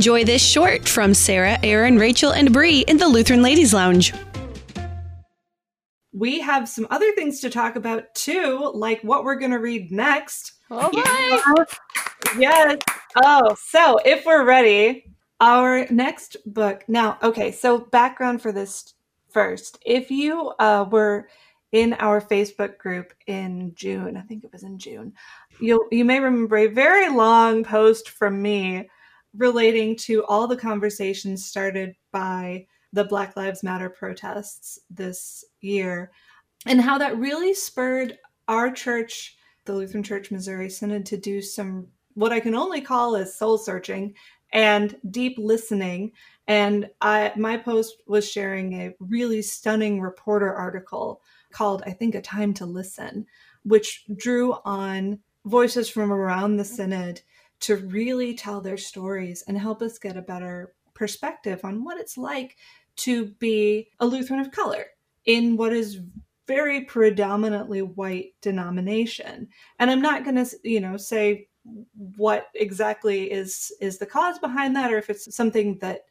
Enjoy this short from Sarah, Erin, Rachel, and Bri in the Lutheran Ladies Lounge. We have some other things to talk about too, like what we're going to read next. Oh my! Yes. Oh, so if we're ready, our next book. Now, okay, so background for this first. If you uh, were in our Facebook group in June, I think it was in June, you you may remember a very long post from me relating to all the conversations started by the Black Lives Matter protests this year and how that really spurred our church, the Lutheran Church Missouri Synod, to do some what I can only call as soul searching and deep listening. And I, my post was sharing a really stunning reporter article called, I think, A Time to Listen, which drew on voices from around the mm-hmm. Synod to really tell their stories and help us get a better perspective on what it's like to be a Lutheran of color in what is very predominantly white denomination. And I'm not going to, you know, say what exactly is is the cause behind that or if it's something that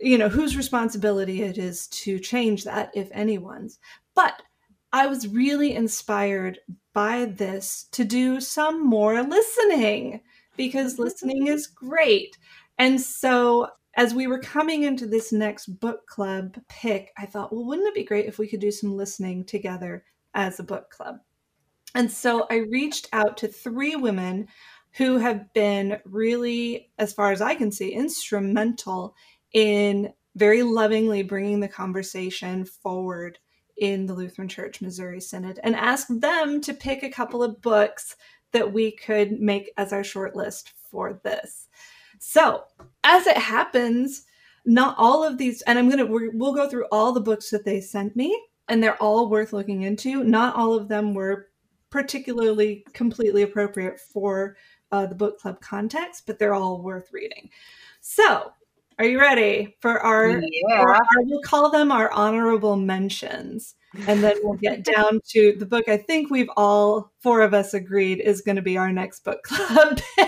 you know whose responsibility it is to change that if anyone's. But I was really inspired by this to do some more listening because listening is great. And so as we were coming into this next book club pick, I thought, well, wouldn't it be great if we could do some listening together as a book club? And so I reached out to three women who have been really, as far as I can see, instrumental in very lovingly bringing the conversation forward in the Lutheran Church Missouri Synod and asked them to pick a couple of books that we could make as our short list for this. So, as it happens, not all of these, and I'm gonna we'll go through all the books that they sent me, and they're all worth looking into. Not all of them were particularly completely appropriate for uh, the book club context, but they're all worth reading. So, are you ready for our? Yeah. Our, we'll call them our honorable mentions and then we'll get down to the book I think we've all four of us agreed is going to be our next book club.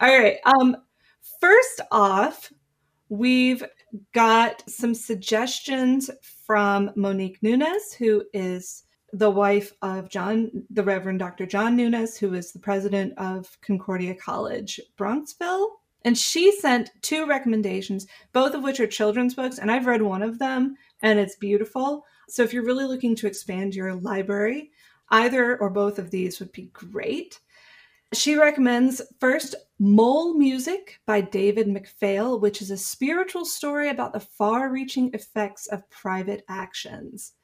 all right. Um first off, we've got some suggestions from Monique Nunes who is the wife of John the Reverend Dr. John Nunes who is the president of Concordia College Bronxville and she sent two recommendations, both of which are children's books, and I've read one of them and it's beautiful. So if you're really looking to expand your library, either or both of these would be great. She recommends first Mole Music by David McPhail, which is a spiritual story about the far reaching effects of private actions.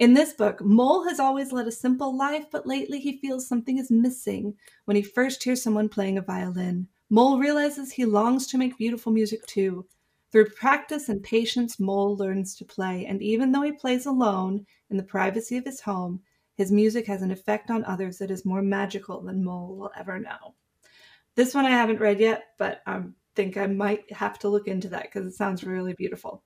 In this book, Mole has always led a simple life, but lately he feels something is missing when he first hears someone playing a violin. Mole realizes he longs to make beautiful music too, through practice and patience, Mole learns to play, and even though he plays alone in the privacy of his home, his music has an effect on others that is more magical than Mole will ever know. This one I haven't read yet, but I think I might have to look into that because it sounds really beautiful.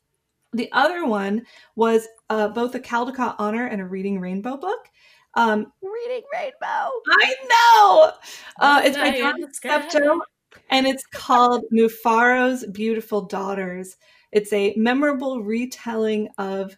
The other one was uh, both a Caldecott Honor and a Reading Rainbow book. Um, Reading Rainbow. I know. Uh, it's by John Steptoe and it's called Mufaro's Beautiful Daughters. It's a memorable retelling of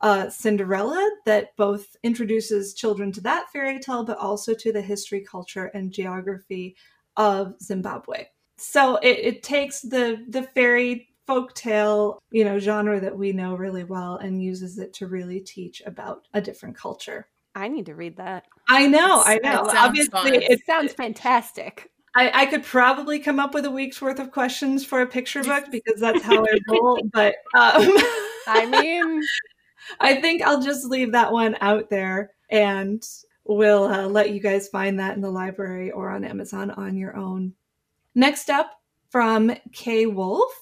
uh, Cinderella that both introduces children to that fairy tale, but also to the history, culture, and geography of Zimbabwe. So it, it takes the the fairy folk tale, you know, genre that we know really well and uses it to really teach about a different culture. I need to read that. I know, I know. Obviously, fun. it sounds fantastic. I, I, could probably come up with a week's worth of questions for a picture book because that's how I roll. But um, I mean, I think I'll just leave that one out there and we'll uh, let you guys find that in the library or on Amazon on your own. Next up from Kay Wolf,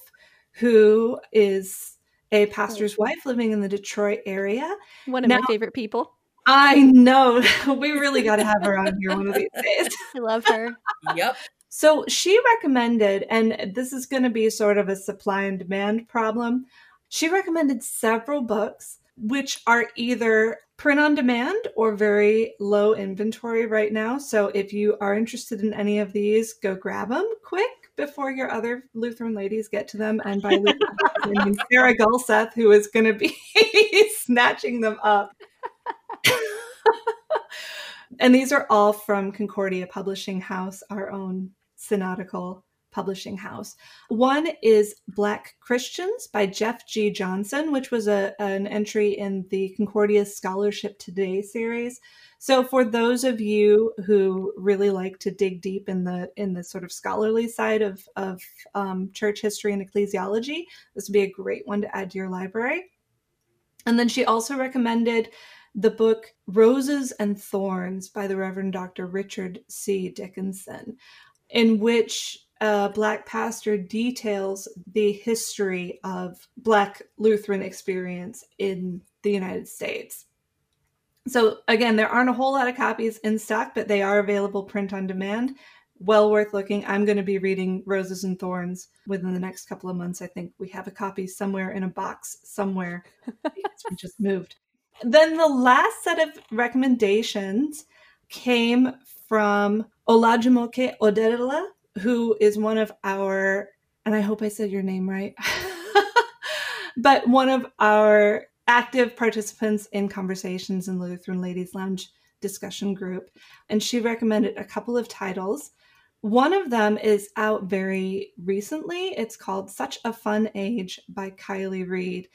who is a pastor's wife living in the Detroit area. One of now, my favorite people. I know. We really got to have her on here one of these days. I love her. Yep. So she recommended, and this is going to be sort of a supply and demand problem. She recommended several books which are either print on demand or very low inventory right now. So if you are interested in any of these, go grab them quick before your other Lutheran ladies get to them. And by Lutheran, I mean Sarah Gulseth, who is going to be snatching them up. and these are all from Concordia Publishing House, our own synodical publishing house. One is Black Christians by Jeff G. Johnson, which was a, an entry in the Concordia Scholarship Today series. So for those of you who really like to dig deep in the in the sort of scholarly side of of um, church history and ecclesiology, this would be a great one to add to your library. And then she also recommended the book Roses and Thorns by the Reverend Dr. Richard C. Dickinson, in which a Black pastor details the history of Black Lutheran experience in the United States. So again, there aren't a whole lot of copies in stock, but they are available print on demand. Well worth looking. I'm going to be reading Roses and Thorns within the next couple of months. I think we have a copy somewhere in a box somewhere we just moved. Then the last set of recommendations came from Olajumoke Odedola, who is one of our, and I hope I said your name right, but one of our active participants in conversations in Lutheran Ladies Lounge discussion group. And she recommended a couple of titles. One of them is out very recently. It's called Such a Fun Age by Kiley Reid.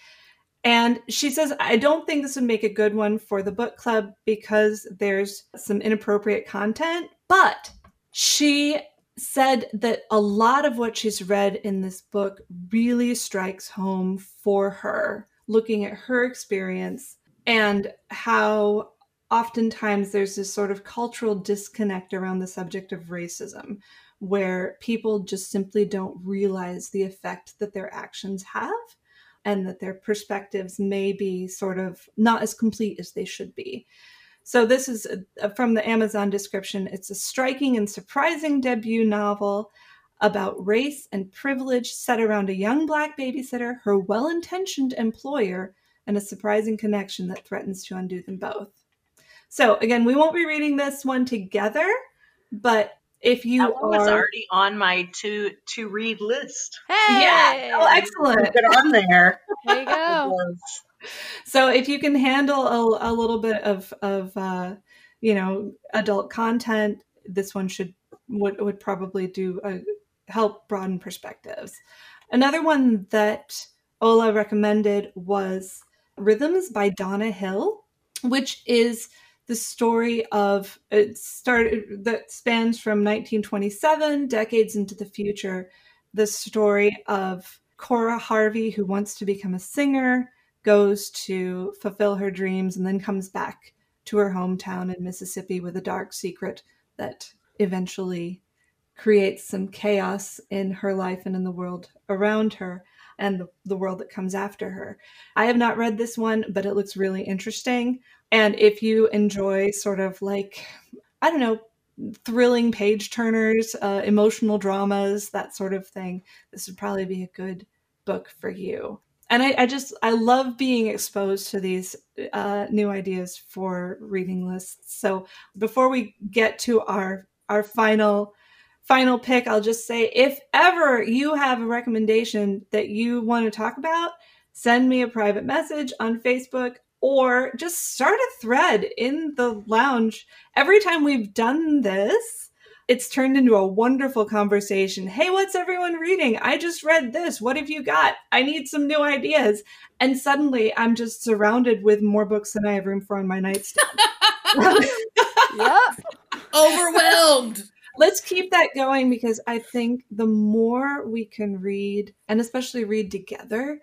And she says, I don't think this would make a good one for the book club because there's some inappropriate content. But she said that a lot of what she's read in this book really strikes home for her looking at her experience and how oftentimes there's this sort of cultural disconnect around the subject of racism where people just simply don't realize the effect that their actions have and that their perspectives may be sort of not as complete as they should be. So, this is a, from the Amazon description. It's a striking and surprising debut novel about race and privilege set around a young black babysitter, her well intentioned employer, and a surprising connection that threatens to undo them both. So, again, we won't be reading this one together, but if you that one are... was already on my to to read list. Hey! Yeah. Oh, excellent. Put it on there. There you go. so if you can handle a, a little bit of of uh, you know adult content, this one should would would probably do a help broaden perspectives. Another one that Ola recommended was Rhythms by Donna Hill, which is the story of it started that spans from 1927 decades into the future the story of cora harvey who wants to become a singer goes to fulfill her dreams and then comes back to her hometown in mississippi with a dark secret that eventually creates some chaos in her life and in the world around her and the, the world that comes after her. I have not read this one, but it looks really interesting. And if you enjoy sort of like, I don't know, thrilling page turners, uh, emotional dramas, that sort of thing, this would probably be a good book for you. And I, I just, I love being exposed to these uh, new ideas for reading lists. So before we get to our our final final pick, I'll just say if ever you have a recommendation that you want to talk about, send me a private message on Facebook or just start a thread in the lounge. Every time we've done this, it's turned into a wonderful conversation. Hey, what's everyone reading? I just read this. What have you got? I need some new ideas. And suddenly I'm just surrounded with more books than I have room for on my nightstand. yep. Overwhelmed let's keep that going because I think the more we can read, and especially read together,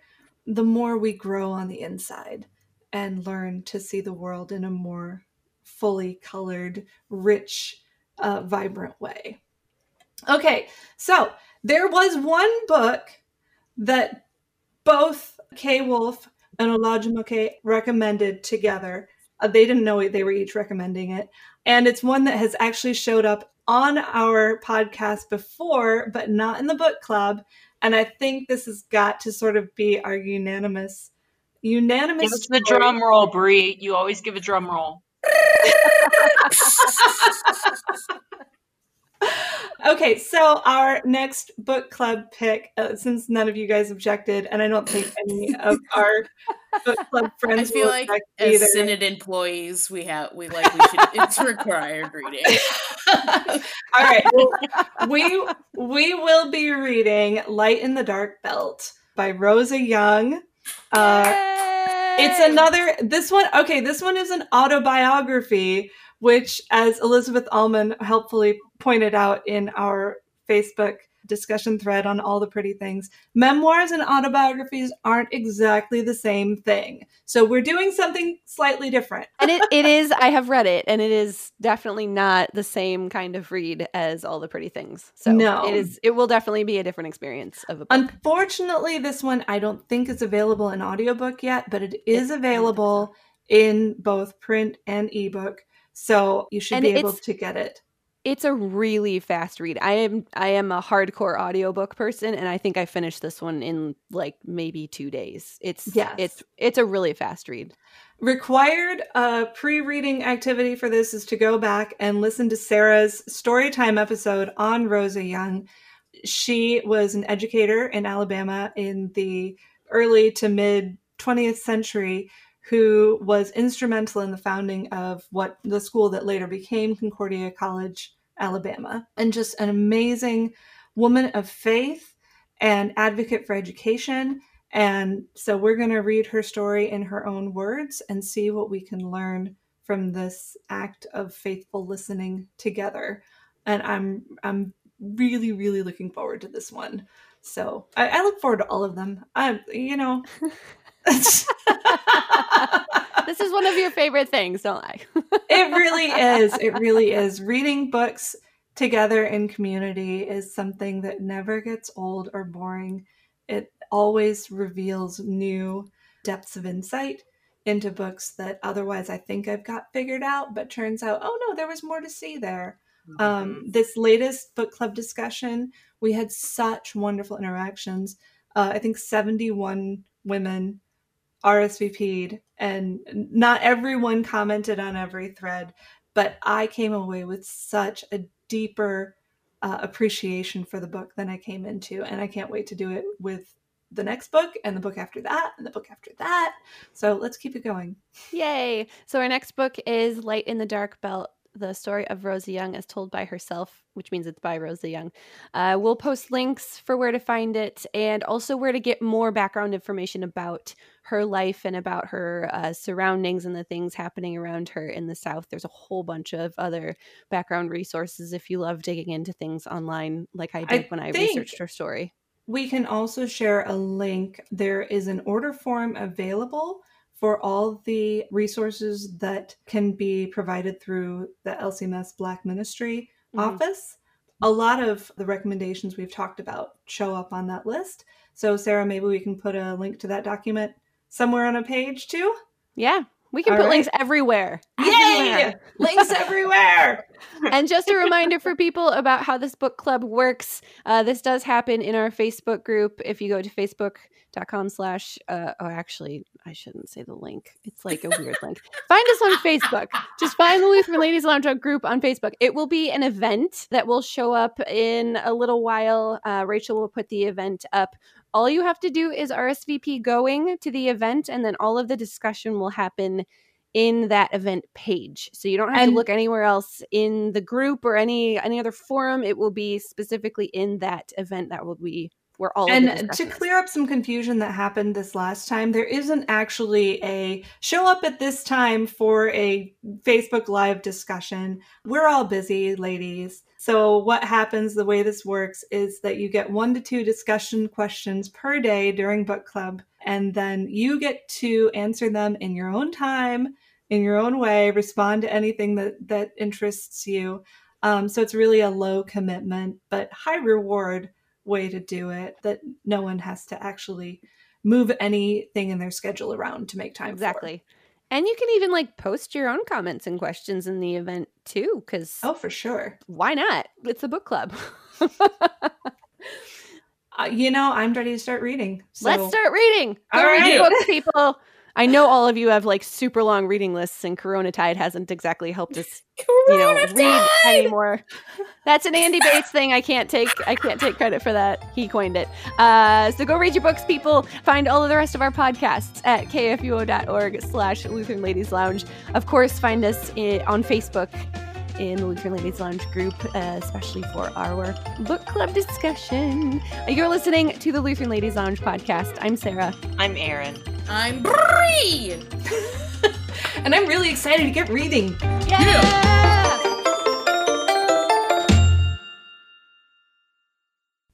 the more we grow on the inside and learn to see the world in a more fully colored, rich, uh, vibrant way. Okay, so there was one book that both Kay Wolf and Olajumoke recommended together. Uh, they didn't know they were each recommending it. And it's one that has actually showed up on our podcast before, but not in the book club. And I think this has got to sort of be our unanimous, unanimous. Give us the drum roll, Bri. You always give a drum roll. Okay, so our next book club pick, uh, since none of you guys objected, and I don't think any of our book club I friends feel will like object as either. Synod employees, we have we like we should. it's required reading. All right, well, we we will be reading "Light in the Dark Belt" by Rosa Young. Uh, it's another. This one, okay. This one is an autobiography, which, as Elizabeth Allman helpfully pointed out in our Facebook discussion thread on all the pretty things, memoirs and autobiographies aren't exactly the same thing. So we're doing something slightly different. and it, it is i have read it and it is definitely not the same kind of read as all the pretty things so No. it is it will definitely be a different experience of a book Unfortunately, this one I don't think is available in audiobook yet, but it is available in both print and ebook. So you should And be able to get it. It's a really fast read i am i am a hardcore audiobook person and i think i finished this one in like maybe two days it's Yes. it's it's a really fast read Required uh, pre reading activity for this is to go back and listen to Sarah's storytime episode on Rosa Young. She was an educator in Alabama in the early to mid 20th century who was instrumental in the founding of what the school that later became Concordia College, Alabama, and just an amazing woman of faith and advocate for education. And so we're going to read her story in her own words and see what we can learn from this act of faithful listening together. And I'm I'm really really looking forward to this one. So I, I look forward to all of them. I you know. this is one of your favorite things don't lie it really is. It really is. Reading books together in community is something that never gets old or boring. It always reveals new depths of insight into books that otherwise I think I've got figured out, but turns out, oh no, there was more to see there. Um, this latest book club discussion, we had such wonderful interactions. Uh, I think 71 women RSVP'd, and not everyone commented on every thread, but I came away with such a deeper uh, appreciation for the book than I came into, and I can't wait to do it with the next book and the book after that and the book after that. So let's keep it going. Yay! So our next book is Light in the Dark Belt, the story of Rosa Young as told by herself, which means it's by Rosa Young. Uh, we'll post links for where to find it and also where to get more background information about her life and about her uh, surroundings and the things happening around her in the South. There's a whole bunch of other background resources if you love digging into things online, like I did when I researched her story. We can also share a link. There is an order form available for all the resources that can be provided through the LCMS Black Ministry Mhm. office. A lot of the recommendations we've talked about show up on that list. So, Sarah, maybe we can put a link to that document somewhere on a page too. Yeah, we can All put right. links everywhere. Yay! Everywhere. Links everywhere. and just a reminder for people about how this book club works uh, this does happen in our facebook group if you go to facebook.com slash uh, oh actually i shouldn't say the link. It's like a weird link. Find us on facebook. Just find the lutheran ladies lounge group on facebook. It will be an event that will show up in a little while. Uh, rachel will put the event up. All you have to do is rsvp going to the event and then all of the discussion will happen in that event page. So you don't have And- to look anywhere else in the group or any any other forum. It will be specifically in that event that will be where all and to clear up some confusion that happened this last time there isn't actually a show up at this time for a facebook live discussion. We're all busy ladies. So what happens the way this works is that you get one to two discussion questions per day during book club and then you get to answer them in your own time in your own way respond to anything that that interests you. Um, so it's really a low commitment but high reward way to do it that no one has to actually move anything in their schedule around to make time exactly and you can even like post your own comments and questions in the event too because. Oh, for sure. why not it's a book club Uh, you know, I'm ready to start reading. So let's start reading go All read right. books people I know all of you have like super long reading lists, and Corona Tide hasn't exactly helped us, you know, read anymore. That's an Andy Bates thing. I can't take I can't take credit for that. He coined it. Uh, so go read your books, people. Find all of the rest of our podcasts at kfuo.org slash Lutheran Ladies Lounge. Of course, find us on Facebook in the Lutheran Ladies Lounge group, uh, especially for our book club discussion. You're listening to the Lutheran Ladies Lounge podcast. I'm Sarah. I'm Erin. I'm Bri. And I'm really excited to get reading.